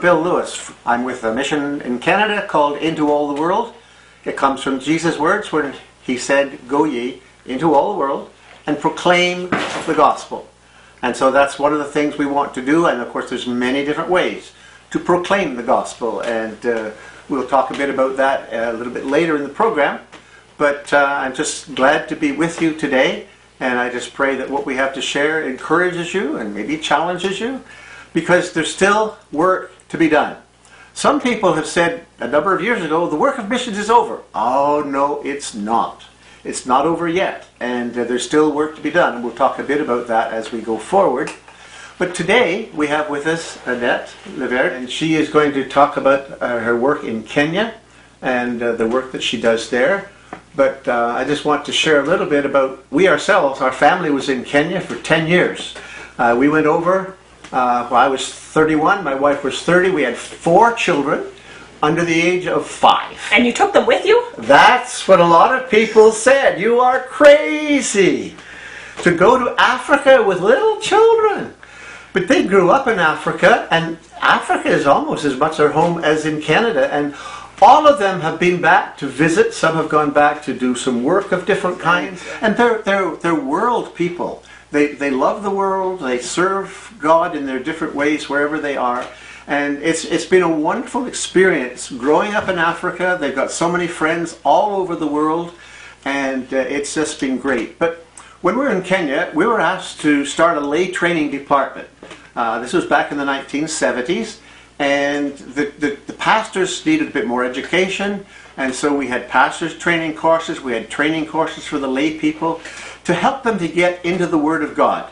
Bill Lewis. I'm with a mission in Canada called Into All the World. It comes from Jesus' words when he said, Go ye into all the world and proclaim the gospel. And so that's one of the things we want to do, and of course, there's many different ways to proclaim the gospel, and uh, we'll talk a bit about that a little bit later in the program. But uh, I'm just glad to be with you today, and I just pray that what we have to share encourages you and maybe challenges you, because there's still work to be done. Some people have said a number of years ago, the work of missions is over. Oh, no, it's not. It's not over yet, and uh, there's still work to be done, and we'll talk a bit about that as we go forward. But today we have with us Annette Levert, and she is going to talk about uh, her work in Kenya and uh, the work that she does there. But uh, I just want to share a little bit about we ourselves. Our family was in Kenya for 10 years. Uh, we went over uh, when I was 31, my wife was 30. We had four children under the age of five. And you took them with you? That's what a lot of people said. You are crazy to go to Africa with little children. But they grew up in Africa, and Africa is almost as much their home as in Canada. And all of them have been back to visit. Some have gone back to do some work of different kinds. And they're, they're, they're world people. They, they love the world. They serve God in their different ways wherever they are. And it's, it's been a wonderful experience growing up in Africa. They've got so many friends all over the world, and uh, it's just been great. But when we were in Kenya, we were asked to start a lay training department. Uh, this was back in the 1970s, and the, the, the pastors needed a bit more education, and so we had pastors training courses, we had training courses for the lay people to help them to get into the Word of God.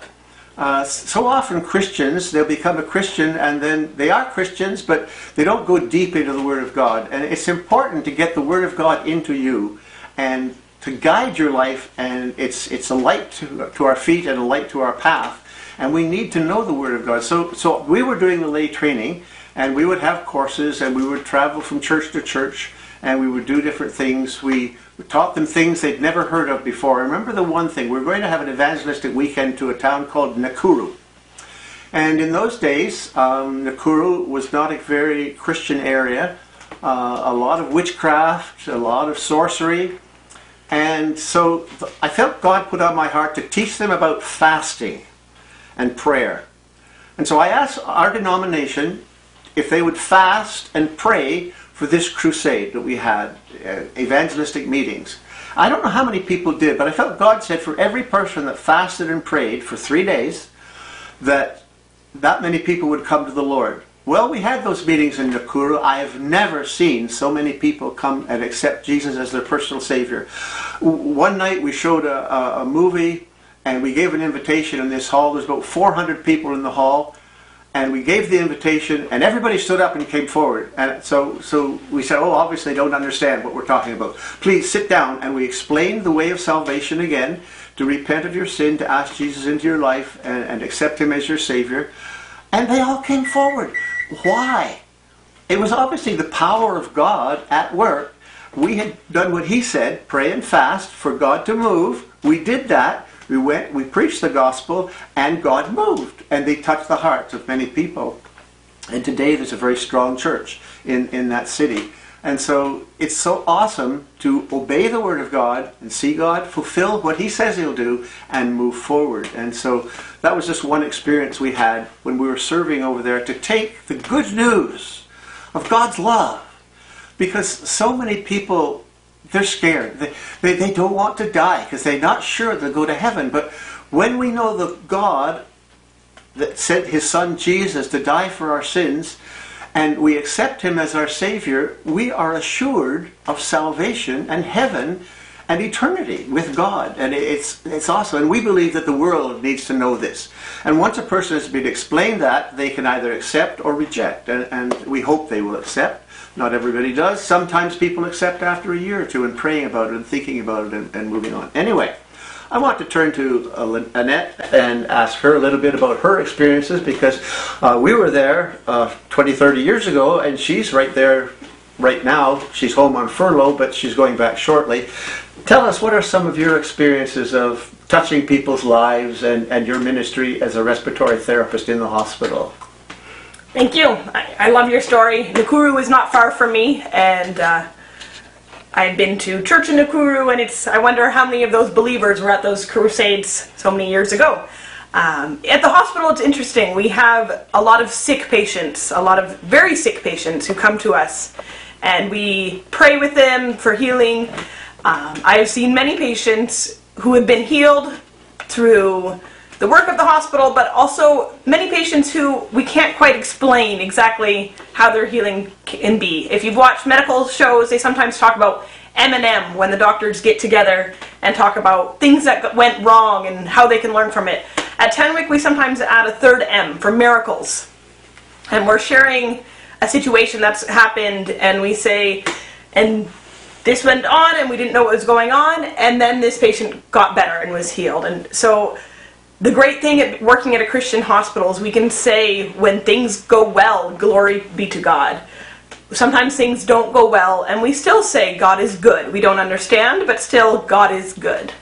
Uh, so often Christians, they'll become a Christian and then they are Christians, but they don't go deep into the Word of God. And it's important to get the Word of God into you and to guide your life. And it's, it's a light to, to our feet and a light to our path. And we need to know the Word of God. So, so we were doing the lay training and we would have courses and we would travel from church to church and we would do different things. We we taught them things they'd never heard of before. Remember the one thing, we're going to have an evangelistic weekend to a town called Nakuru. And in those days, um, Nakuru was not a very Christian area. Uh, a lot of witchcraft, a lot of sorcery. And so I felt God put on my heart to teach them about fasting and prayer. And so I asked our denomination if they would fast and pray for this crusade that we had, uh, evangelistic meetings. I don't know how many people did, but I felt God said for every person that fasted and prayed for three days, that that many people would come to the Lord. Well, we had those meetings in Nakuru. I have never seen so many people come and accept Jesus as their personal Savior. One night we showed a, a, a movie and we gave an invitation in this hall. There's about 400 people in the hall and we gave the invitation, and everybody stood up and came forward. And so, so we said, "Oh, obviously they don't understand what we're talking about. Please sit down." And we explained the way of salvation again: to repent of your sin, to ask Jesus into your life, and, and accept Him as your Savior. And they all came forward. Why? It was obviously the power of God at work. We had done what He said: pray and fast for God to move. We did that. We went, we preached the gospel, and God moved, and they touched the hearts of many people. And today there's a very strong church in, in that city. And so it's so awesome to obey the Word of God and see God fulfill what He says He'll do and move forward. And so that was just one experience we had when we were serving over there to take the good news of God's love. Because so many people they're scared. They, they, they don't want to die because they're not sure they'll go to heaven. But when we know the God that sent his son Jesus to die for our sins, and we accept him as our Savior, we are assured of salvation and heaven and eternity with God. And it's, it's awesome. And we believe that the world needs to know this. And once a person has been explained that, they can either accept or reject. And, and we hope they will accept. Not everybody does. Sometimes people accept after a year or two and praying about it and thinking about it and, and moving on. Anyway, I want to turn to uh, Annette and ask her a little bit about her experiences because uh, we were there uh, 20, 30 years ago and she's right there right now. She's home on furlough, but she's going back shortly. Tell us what are some of your experiences of touching people's lives and, and your ministry as a respiratory therapist in the hospital? Thank you. I, I love your story. Nakuru is not far from me, and uh, I've been to church in Nakuru, and it's. I wonder how many of those believers were at those crusades so many years ago. Um, at the hospital, it's interesting. We have a lot of sick patients, a lot of very sick patients who come to us, and we pray with them for healing. Um, I have seen many patients who have been healed through the work of the hospital, but also many patients who we can't quite explain exactly how their healing can be. If you've watched medical shows, they sometimes talk about M&M when the doctors get together and talk about things that went wrong and how they can learn from it. At Tenwek, we sometimes add a third M for miracles. And we're sharing a situation that's happened, and we say, and this went on, and we didn't know what was going on, and then this patient got better and was healed. And so the great thing at working at a Christian hospital is we can say when things go well, glory be to God. Sometimes things don't go well, and we still say God is good. We don't understand, but still, God is good.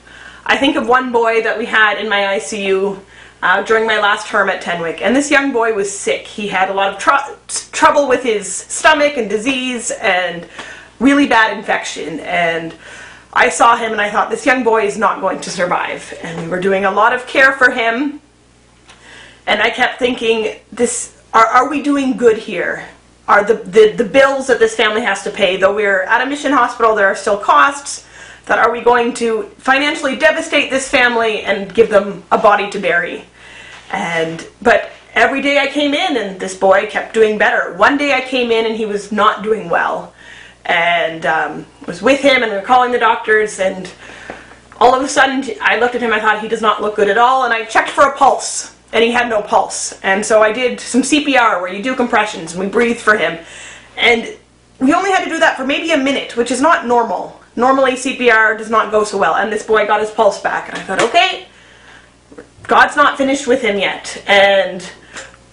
I think of one boy that we had in my ICU uh, during my last term at Tenwek, and this young boy was sick. He had a lot of tr- trouble with his stomach and disease and really bad infection. And I saw him and I thought, this young boy is not going to survive. And we were doing a lot of care for him. And I kept thinking, this are, are we doing good here? Are the, the, the bills that this family has to pay, though we're at a mission hospital, there are still costs, that are we going to financially devastate this family and give them a body to bury? And but every day I came in and this boy kept doing better. One day I came in and he was not doing well and um, was with him and we were calling the doctors and all of a sudden I looked at him I thought he does not look good at all and I checked for a pulse and he had no pulse. And so I did some CPR where you do compressions and we breathed for him. And we only had to do that for maybe a minute which is not normal. Normally CPR does not go so well. And this boy got his pulse back and I thought okay God's not finished with him yet. And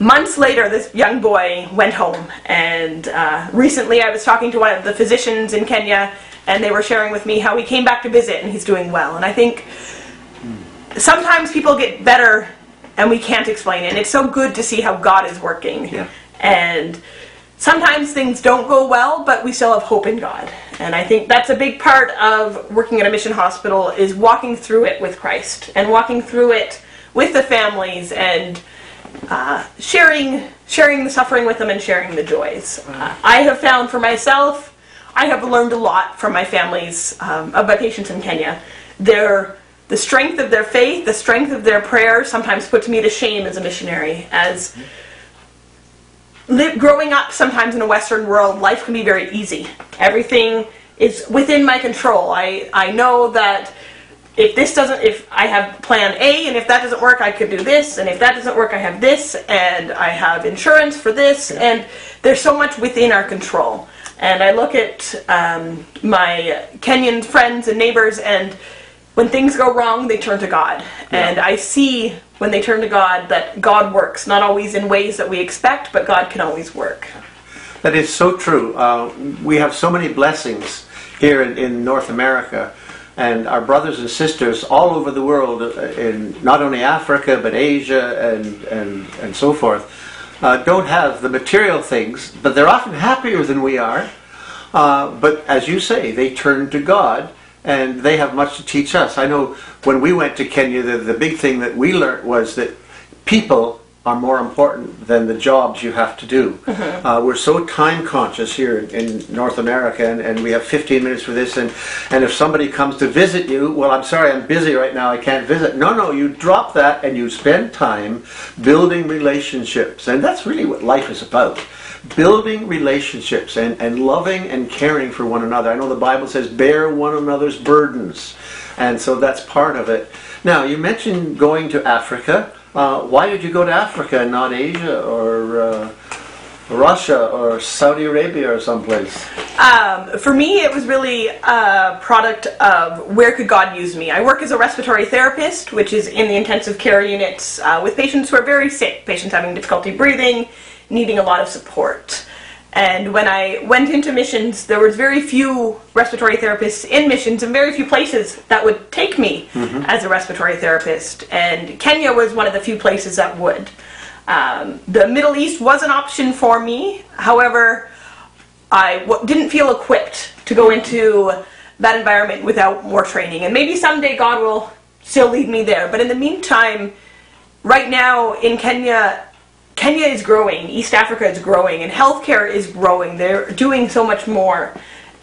months later, this young boy went home. And uh, recently, I was talking to one of the physicians in Kenya, and they were sharing with me how he came back to visit and he's doing well. And I think sometimes people get better and we can't explain it. And it's so good to see how God is working. Yeah. And sometimes things don't go well, but we still have hope in God. And I think that's a big part of working at a mission hospital is walking through it with Christ and walking through it with the families and uh, sharing sharing the suffering with them and sharing the joys. Uh, I have found for myself, I have learned a lot from my families um, of my patients in Kenya. Their the strength of their faith, the strength of their prayer, sometimes puts me to shame as a missionary. As growing up, sometimes in a Western world, life can be very easy. Everything is within my control. I I know that if this doesn't, if I have plan A and if that doesn't work, I could do this, and if that doesn't work, I have this, and I have insurance for this, and there's so much within our control. And I look at um, my Kenyan friends and neighbors, and when things go wrong, they turn to God. And I see when they turn to God that God works, not always in ways that we expect, but God can always work. That is so true. Uh, we have so many blessings here in, in North America, and our brothers and sisters all over the world, uh, in not only Africa but Asia and and and so forth, uh, don't have the material things, but they're often happier than we are. Uh, but as you say, they turn to God. And they have much to teach us. I know when we went to Kenya, the, the big thing that we learned was that people are more important than the jobs you have to do. Uh, we're so time conscious here in, in North America, and, and we have 15 minutes for this. And, and if somebody comes to visit you, well, I'm sorry, I'm busy right now, I can't visit. No, no, you drop that and you spend time building relationships. And that's really what life is about building relationships and, and loving and caring for one another. I know the Bible says, bear one another's burdens. And so that's part of it. Now, you mentioned going to Africa. Uh, why did you go to Africa and not Asia or uh, Russia or Saudi Arabia or someplace? Um, for me, it was really a product of where could God use me. I work as a respiratory therapist, which is in the intensive care units uh, with patients who are very sick, patients having difficulty breathing, needing a lot of support. And when I went into missions, there was very few respiratory therapists in missions and very few places that would take me as a respiratory therapist. And Kenya was one of the few places that would. Um, the Middle East was an option for me. However, I w- didn't feel equipped to go into that environment without more training. And maybe someday God will still lead me there. But in the meantime, right now in Kenya, Kenya is growing, East Africa is growing, and healthcare is growing. They're doing so much more.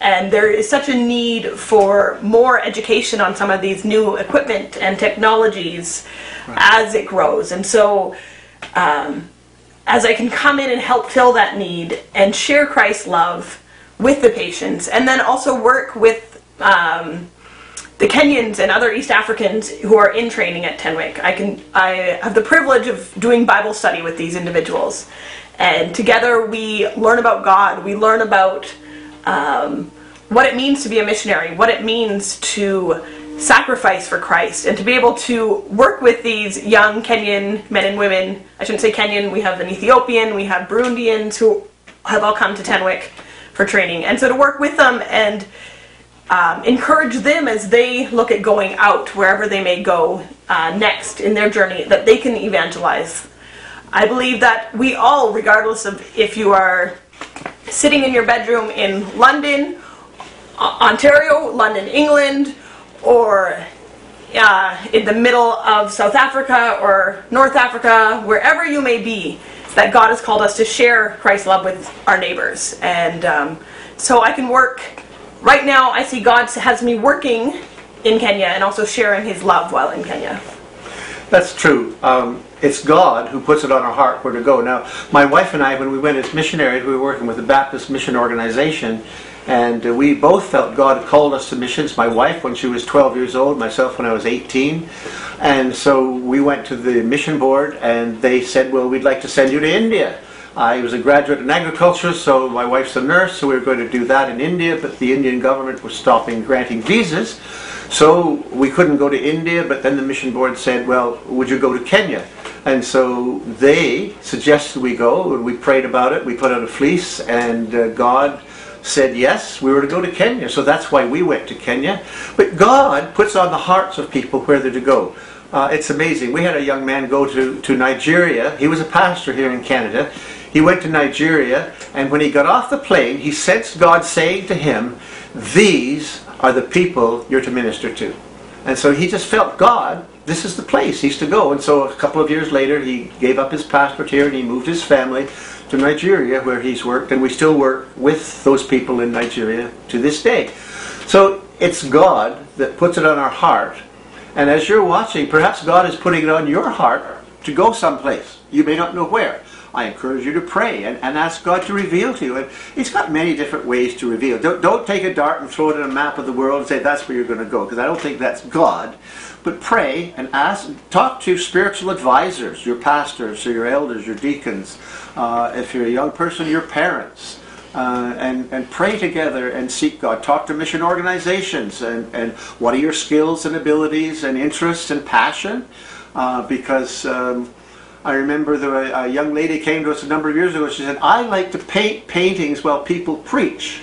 And there is such a need for more education on some of these new equipment and technologies as it grows. And so, um, as I can come in and help fill that need and share Christ's love with the patients, and then also work with um, the Kenyans and other East Africans who are in training at Tenwek. I can I have the privilege of doing Bible study with these individuals, and together we learn about God. We learn about um, what it means to be a missionary, what it means to sacrifice for Christ, and to be able to work with these young Kenyan men and women. I shouldn't say Kenyan. We have an Ethiopian, we have Burundians who have all come to Tenwek for training, and so to work with them and um, encourage them as they look at going out wherever they may go uh, next in their journey that they can evangelize. I believe that we all, regardless of if you are sitting in your bedroom in London, Ontario, London, England, or uh, in the middle of South Africa or North Africa, wherever you may be, that God has called us to share Christ's love with our neighbors. And um, so I can work right now I see God has me working in Kenya and also sharing His love while in Kenya. That's true. Um, it's God who puts it on our heart where to go. Now, my wife and I, when we went as missionaries, we were working with the Baptist Mission Organization, and uh, we both felt God called us to missions. My wife when she was 12 years old, myself when I was 18. And so we went to the mission board, and they said, Well, we'd like to send you to India. I was a graduate in agriculture, so my wife's a nurse, so we were going to do that in India, but the Indian government was stopping granting visas. So we couldn't go to India, but then the mission board said, well, would you go to Kenya? And so they suggested we go, and we prayed about it. We put out a fleece, and uh, God said yes, we were to go to Kenya. So that's why we went to Kenya. But God puts on the hearts of people where they're to go. Uh, it's amazing. We had a young man go to, to Nigeria. He was a pastor here in Canada. He went to Nigeria, and when he got off the plane, he sensed God saying to him, These are the people you're to minister to. And so he just felt God, this is the place he's to go. And so a couple of years later, he gave up his passport here and he moved his family to Nigeria, where he's worked, and we still work with those people in Nigeria to this day. So it's God that puts it on our heart. And as you're watching, perhaps God is putting it on your heart to go someplace. You may not know where. I encourage you to pray and, and ask God to reveal to you. And He's got many different ways to reveal. Don't, don't take a dart and throw it on a map of the world and say that's where you're going to go, because I don't think that's God. But pray and ask, talk to spiritual advisors, your pastors, or your elders, your deacons. Uh, if you're a young person, your parents. Uh, and, and pray together and seek God. Talk to mission organizations and, and what are your skills and abilities and interests and passion? Uh, because um, I remember were, a young lady came to us a number of years ago. She said, I like to paint paintings while people preach.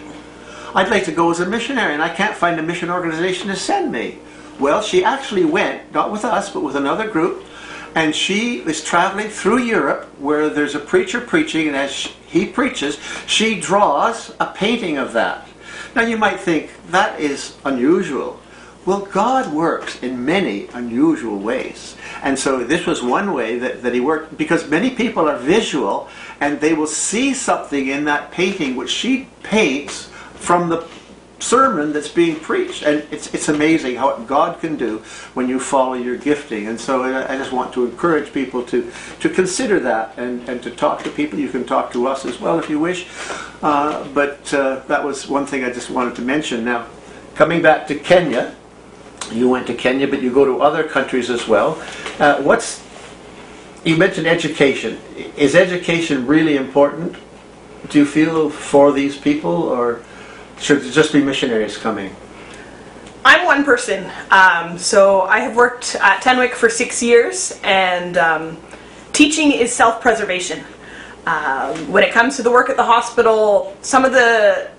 I'd like to go as a missionary and I can't find a mission organization to send me. Well, she actually went, not with us, but with another group, and she is traveling through Europe where there's a preacher preaching, and as he preaches, she draws a painting of that. Now you might think that is unusual. Well, God works in many unusual ways. And so this was one way that, that he worked because many people are visual and they will see something in that painting which she paints from the sermon that's being preached. And it's, it's amazing how God can do when you follow your gifting. And so I just want to encourage people to, to consider that and, and to talk to people. You can talk to us as well if you wish. Uh, but uh, that was one thing I just wanted to mention. Now, coming back to Kenya, you went to Kenya, but you go to other countries as well. Uh, what's you mentioned education. Is education really important? Do you feel for these people, or should it just be missionaries coming? I'm one person. Um, so I have worked at Tenwek for six years, and um, teaching is self preservation. Um, when it comes to the work at the hospital, some of the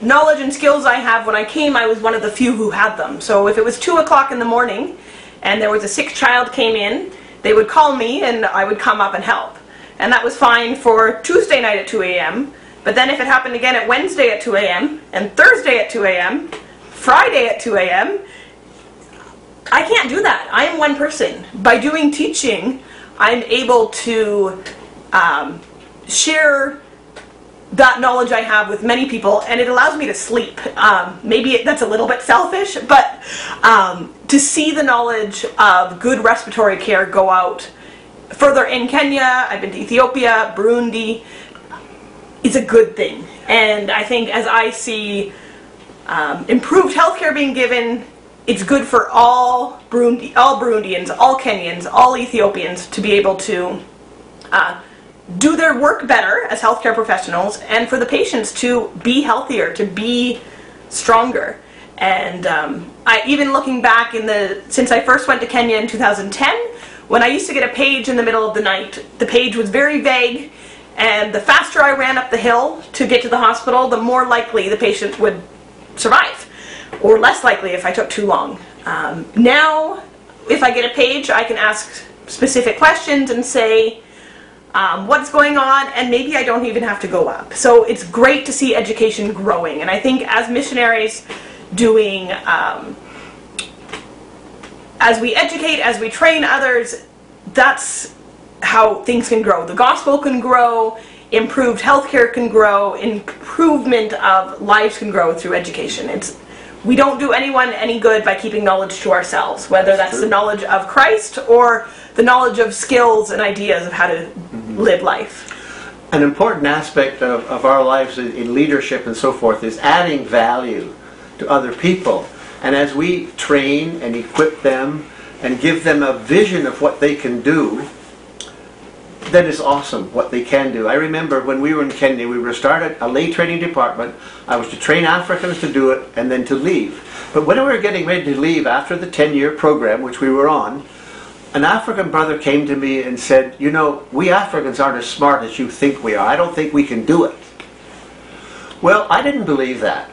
knowledge and skills I have when I came, I was one of the few who had them. So if it was 2 o'clock in the morning and there was a sick child came in, they would call me and I would come up and help. And that was fine for Tuesday night at 2 a.m. But then if it happened again at Wednesday at 2 a.m., and Thursday at 2 a.m., Friday at 2 a.m., I can't do that. I am one person. By doing teaching, I'm able to um, share that knowledge I have with many people, and it allows me to sleep. Um, maybe it, that's a little bit selfish, but um, to see the knowledge of good respiratory care go out further in Kenya, I've been to Ethiopia, Burundi, is a good thing. And I think as I see um, improved healthcare being given, it's good for all Burundi, all Burundians, all Kenyans, all Ethiopians to be able to uh, do their work better as healthcare professionals, and for the patients to be healthier, to be stronger. And um, I, even looking back in the since I first went to Kenya in 2010, when I used to get a page in the middle of the night, the page was very vague, and the faster I ran up the hill to get to the hospital, the more likely the patient would survive, or less likely if I took too long. Um, now, if I get a page, I can ask specific questions and say um, what's going on, and maybe I don't even have to go up. So it's great to see education growing, and I think as missionaries doing, um, as we educate, as we train others, that's how things can grow. The gospel can grow, improved healthcare can grow, improvement of lives can grow through education. It's we don't do anyone any good by keeping knowledge to ourselves, whether that's, the knowledge of Christ or the knowledge of skills and ideas of how to mm-hmm. live life. An important aspect of, of our lives in leadership and so forth is adding value to other people. And as we train and equip them and give them a vision of what they can do, that is awesome what they can do. I remember when we were in Kenya, we were started a lay training department. I was to train Africans to do it and then to leave. But when we were getting ready to leave after the 10 year program, which we were on, an African brother came to me and said, You know, we Africans aren't as smart as you think we are. I don't think we can do it. Well, I didn't believe that.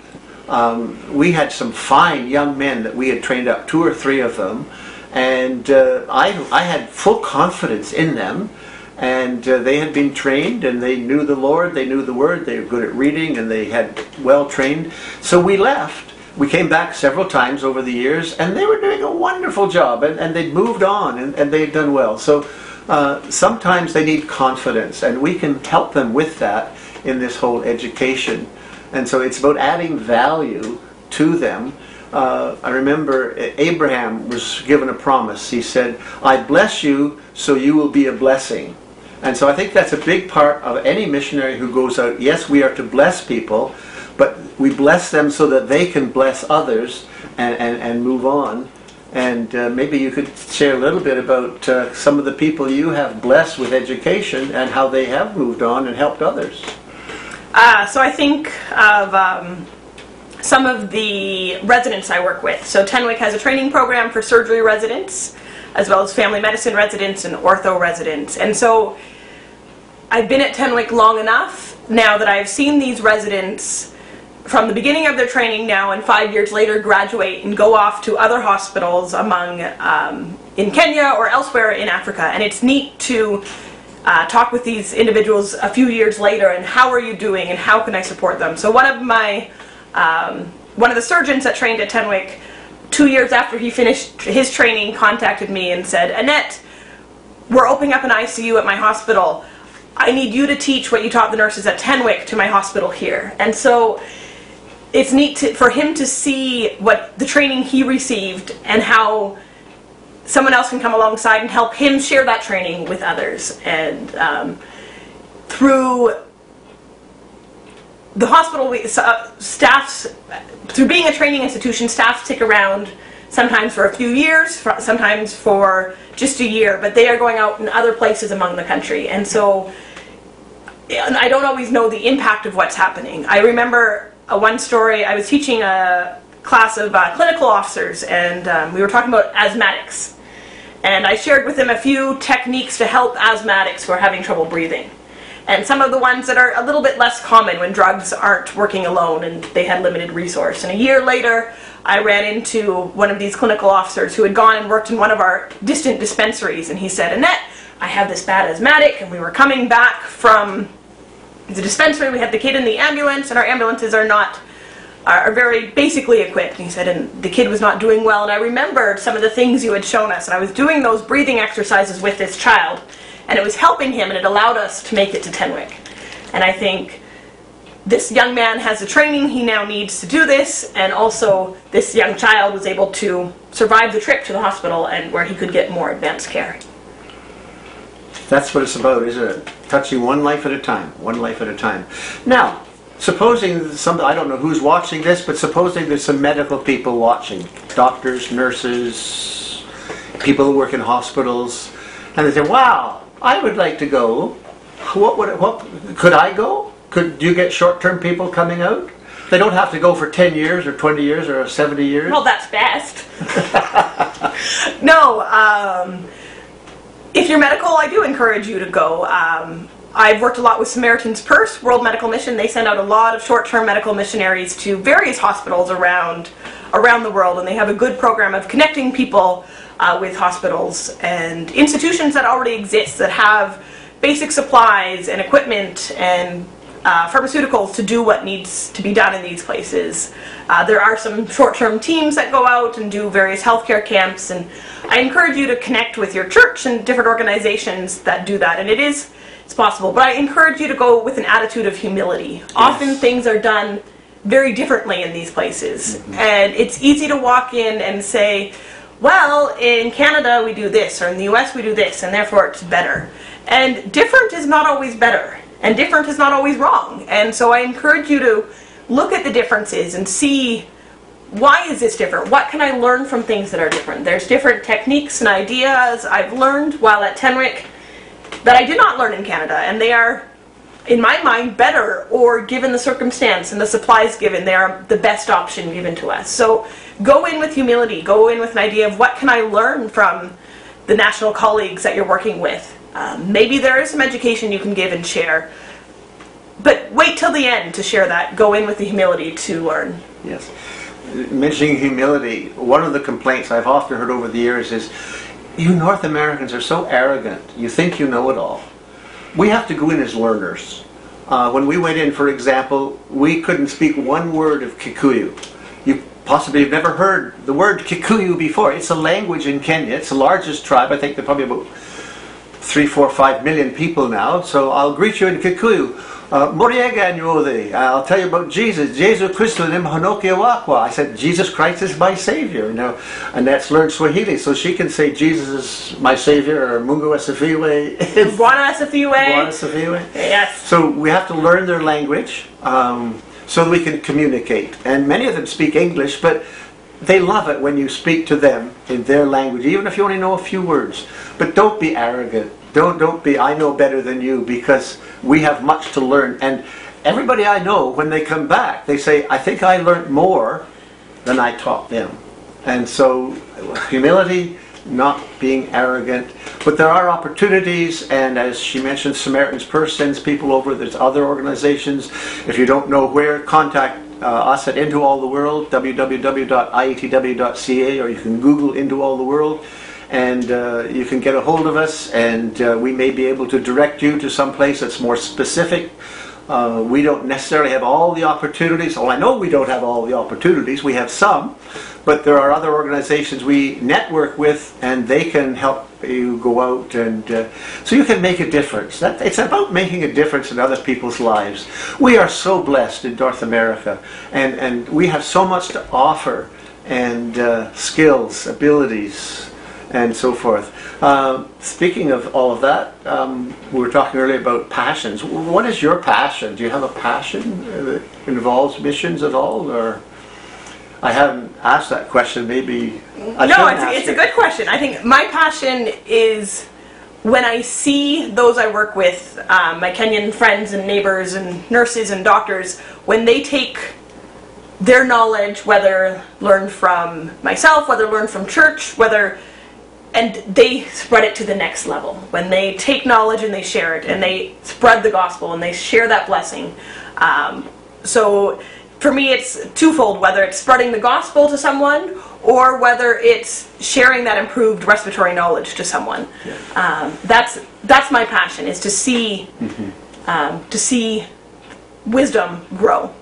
Um, we had some fine young men that we had trained up, two or three of them, and uh, I, I had full confidence in them and uh, they had been trained and they knew the Lord, they knew the Word, they were good at reading, and they had well trained. So we left. We came back several times over the years, and they were doing a wonderful job, and, and they'd moved on and, and they'd done well. So uh, sometimes they need confidence, and we can help them with that in this whole education. And so it's about adding value to them. Uh, I remember Abraham was given a promise. He said, I bless you so you will be a blessing. And so I think that's a big part of any missionary who goes out. Yes, we are to bless people, but we bless them so that they can bless others and, and, and move on. And uh, maybe you could share a little bit about uh, some of the people you have blessed with education and how they have moved on and helped others. Uh, so I think of um, some of the residents I work with. So Tenwek has a training program for surgery residents as well as family medicine residents and ortho residents. And so I've been at Tenwek long enough now that I've seen these residents from the beginning of their training now and five years later graduate and go off to other hospitals among um, in Kenya or elsewhere in Africa. And it's neat to uh, talk with these individuals a few years later and how are you doing and how can I support them. So one of my um, one of the surgeons that trained at Tenwek, two years after he finished his training, contacted me and said, Annette, we're opening up an ICU at my hospital. I need you to teach what you taught the nurses at Tenwek to my hospital here. And so it's neat to, for him to see what the training he received and how someone else can come alongside and help him share that training with others. And um, through the hospital uh, staffs through being a training institution staff stick around sometimes for a few years sometimes for just a year but they are going out in other places among the country and so i don't always know the impact of what's happening i remember one story i was teaching a class of uh, clinical officers and um, we were talking about asthmatics and i shared with them a few techniques to help asthmatics who are having trouble breathing and some of the ones that are a little bit less common when drugs aren't working alone and they had limited resource. And a year later, I ran into one of these clinical officers who had gone and worked in one of our distant dispensaries, and he said, Annette, I have this bad asthmatic, and we were coming back from the dispensary. We had the kid in the ambulance, and our ambulances are not are very basically equipped. And he said, and the kid was not doing well. And I remembered some of the things you had shown us, and I was doing those breathing exercises with this child, and it was helping him, and it allowed us to make it to Tenwek. And I think this young man has the training he now needs to do this, and also this young child was able to survive the trip to the hospital and where he could get more advanced care. That's what it's about, isn't it? Touching one life at a time, one life at a time. Now, supposing some, I don't know who's watching this, but supposing there's some medical people watching, doctors, nurses, people who work in hospitals, and they say, wow, I would like to go. What would, what, could I go? Could you get short-term people coming out? They don't have to go for 10 years or 20 years or 70 years. Well, that's best. no, um, if you're medical, I do encourage you to go. Um, I've worked a lot with Samaritan's Purse, World Medical Mission. They send out a lot of short-term medical missionaries to various hospitals around around the world, and they have a good program of connecting people uh, with hospitals and institutions that already exist that have basic supplies and equipment and uh, pharmaceuticals to do what needs to be done in these places. Uh, there are some short-term teams that go out and do various healthcare camps, and I encourage you to connect with your church and different organizations that do that. And it is it's possible, but I encourage you to go with an attitude of humility. Often things are done very differently in these places, mm-hmm. and it's easy to walk in and say, "Well, in Canada we do this, or in the U.S. we do this, and therefore it's better." And different is not always better, and different is not always wrong. And so I encourage you to look at the differences and see why is this different? What can I learn from things that are different? There's different techniques and ideas I've learned while at Tenwek that I did not learn in Canada, and they are, in my mind, better, or given the circumstance and the supplies given, they are the best option given to us. So go in with humility, go in with an idea of what can I learn from the national colleagues that you're working with. Um, maybe there is some education you can give and share, but wait till the end to share that. Go in with the humility to learn. Yes. Mentioning humility, one of the complaints I've often heard over the years is you North Americans are so arrogant. You think you know it all. We have to go in as learners. Uh, when we went in, for example, we couldn't speak one word of Kikuyu. You possibly have never heard the word Kikuyu before. It's a language in Kenya. It's the largest tribe. I think they're probably about three, four, five million people now. So I'll greet you in Kikuyu. Uh, Moriega Nyode, I'll tell you about Jesus. Jesus Christo Wakwa. I said, Jesus Christ is my Savior. You know, Annette's learned Swahili. So she can say, Jesus is my Savior, or Mungu Asifiwe. Bwana Asifiwe. Yes. So we have to learn their language um, so that we can communicate. And many of them speak English, but they love it when you speak to them in their language, even if you only know a few words. But don't be arrogant. Don't don't be I know better than you because we have much to learn. And everybody I know, when they come back, they say, I think I learned more than I taught them. And so humility, not being arrogant. But there are opportunities, and as she mentioned, Samaritan's Purse sends people over. There's other organizations. If you don't know where, contact uh, us at Into All the World, www.iatw.ca, or you can Google Into All the World, and uh, you can get a hold of us, and uh, we may be able to direct you to some place that's more specific. Uh, we don't necessarily have all the opportunities. Well, I know we don't have all the opportunities. We have some, but there are other organizations we network with, and they can help you go out and uh, so you can make a difference. That, it's about making a difference in other people's lives. We are so blessed in North America, and and we have so much to offer, and uh, skills, abilities, and so forth. Uh, speaking of all of that, um, we were talking earlier about passions. What is your passion? Do you have a passion that involves missions at all, or? I haven't asked that question. Maybe I no, it's, it's a good question. I think my passion is when I see those I work with, um, my Kenyan friends and neighbors and nurses and doctors, when they take their knowledge, whether learned from myself, whether learned from church, whether and they spread it to the next level. When they take knowledge and they share it, and they spread the gospel and they share that blessing. Um, so for me, it's twofold whether it's spreading the gospel to someone or whether it's sharing that improved respiratory knowledge to someone. Um, that's, that's my passion, is to see, um, to see wisdom grow.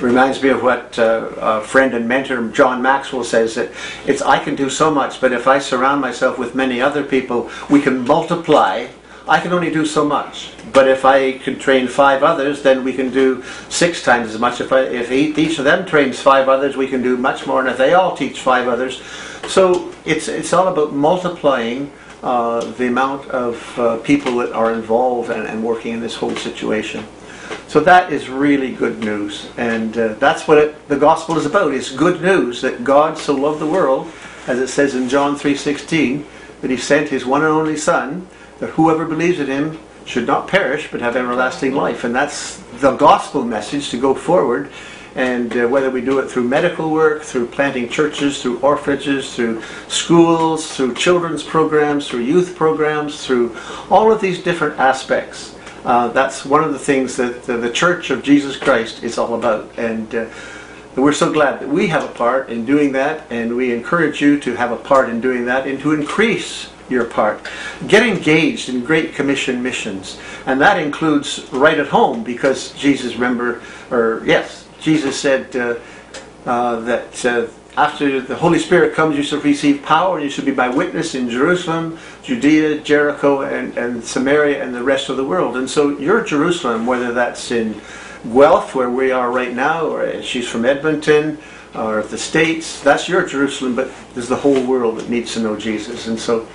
Reminds me of what uh, a friend and mentor John Maxwell says that it's I can do so much, but if I surround myself with many other people, we can multiply. I can only do so much, but if I can train five others, then we can do six times as much. If I, if each of them trains five others, we can do much more, and if they all teach five others, so it's it's all about multiplying. Uh, the amount of uh, people that are involved and, and working in this whole situation. So that is really good news, and uh, that's what it, the gospel is about. It's good news that God so loved the world, as it says in John 3:16, that He sent His one and only Son, that whoever believes in Him should not perish but have everlasting life. And that's the gospel message to go forward. And uh, whether we do it through medical work, through planting churches, through orphanages, through schools, through children's programs, through youth programs, through all of these different aspects, uh, that's one of the things that the, the Church of Jesus Christ is all about. And uh, we're so glad that we have a part in doing that, and we encourage you to have a part in doing that and to increase your part. Get engaged in Great Commission missions, and that includes right at home because Jesus, remember, or yes, Jesus said uh, uh, that uh, after the Holy Spirit comes, you shall receive power, and you shall be my witness in Jerusalem, Judea, Jericho, and, and Samaria, and the rest of the world. And so you're Jerusalem, whether that's in Guelph, where we are right now, or she's from Edmonton, or the States, that's your Jerusalem, but there's the whole world that needs to know Jesus. And so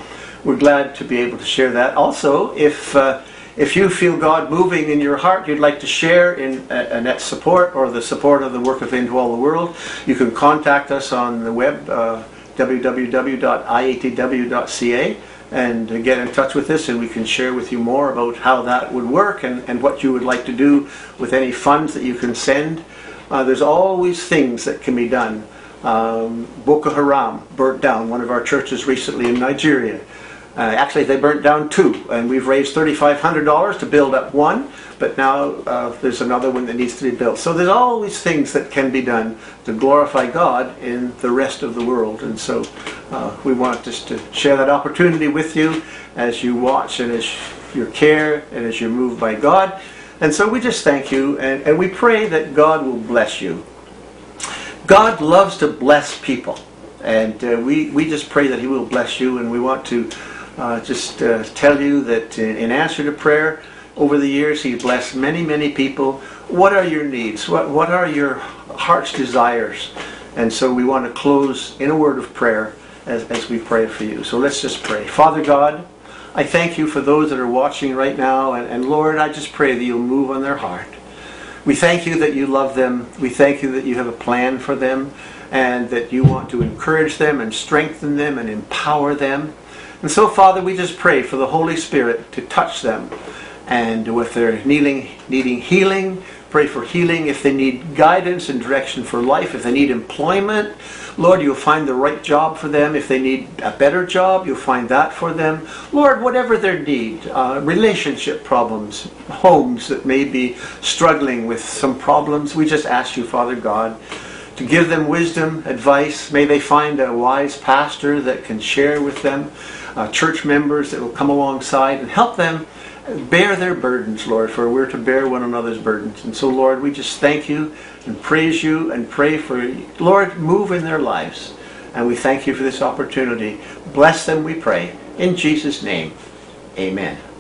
we're glad to be able to share that. Also, if uh, if you feel God moving in your heart, you'd like to share in Annette's support or the support of the work of Into All the World, you can contact us on the web, uh, www.iatw.ca, and get in touch with us, and we can share with you more about how that would work and, and what you would like to do with any funds that you can send. Uh, there's always things that can be done. Um, Boko Haram burnt down one of our churches recently in Nigeria. Uh, actually, they burnt down two, and we've raised $3,500 to build up one, but now uh, there's another one that needs to be built. So there's always things that can be done to glorify God in the rest of the world. And so uh, we want just to share that opportunity with you as you watch and as you care and as you're moved by God. And so we just thank you, and, and we pray that God will bless you. God loves to bless people. And uh, we, we just pray that He will bless you, and we want to uh, just uh, tell you that in, answer to prayer, over the years, He blessed many, many people. What are your needs? What, what are your heart's desires? And so we want to close in a word of prayer as, as we pray for you. So let's just pray. Father God, I thank you for those that are watching right now. And, and Lord, I just pray that you'll move on their heart. We thank you that you love them. We thank you that you have a plan for them and that you want to encourage them and strengthen them and empower them. And so, Father, we just pray for the Holy Spirit to touch them. And if they're needing, needing healing, pray for healing. If they need guidance and direction for life, if they need employment, Lord, you'll find the right job for them. If they need a better job, you'll find that for them. Lord, whatever their need, uh, relationship problems, homes that may be struggling with some problems, we just ask you, Father God, to give them wisdom, advice. May they find a wise pastor that can share with them uh, church members that will come alongside and help them bear their burdens, Lord, for we're to bear one another's burdens. And so, Lord, we just thank you and praise you and pray for, Lord, move in their lives. And we thank you for this opportunity. Bless them, we pray. In Jesus' name, amen.